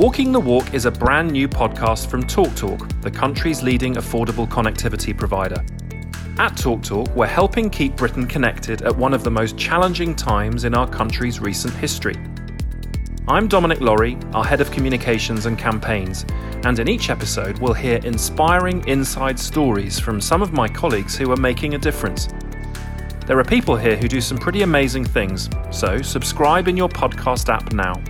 Walking the Walk is a brand new podcast from TalkTalk, the country's leading affordable connectivity provider. At TalkTalk, we're helping keep Britain connected at one of the most challenging times in our country's recent history. I'm Dominic Laurie, our head of communications and campaigns, and in each episode, we'll hear inspiring inside stories from some of my colleagues who are making a difference. There are people here who do some pretty amazing things, so subscribe in your podcast app now.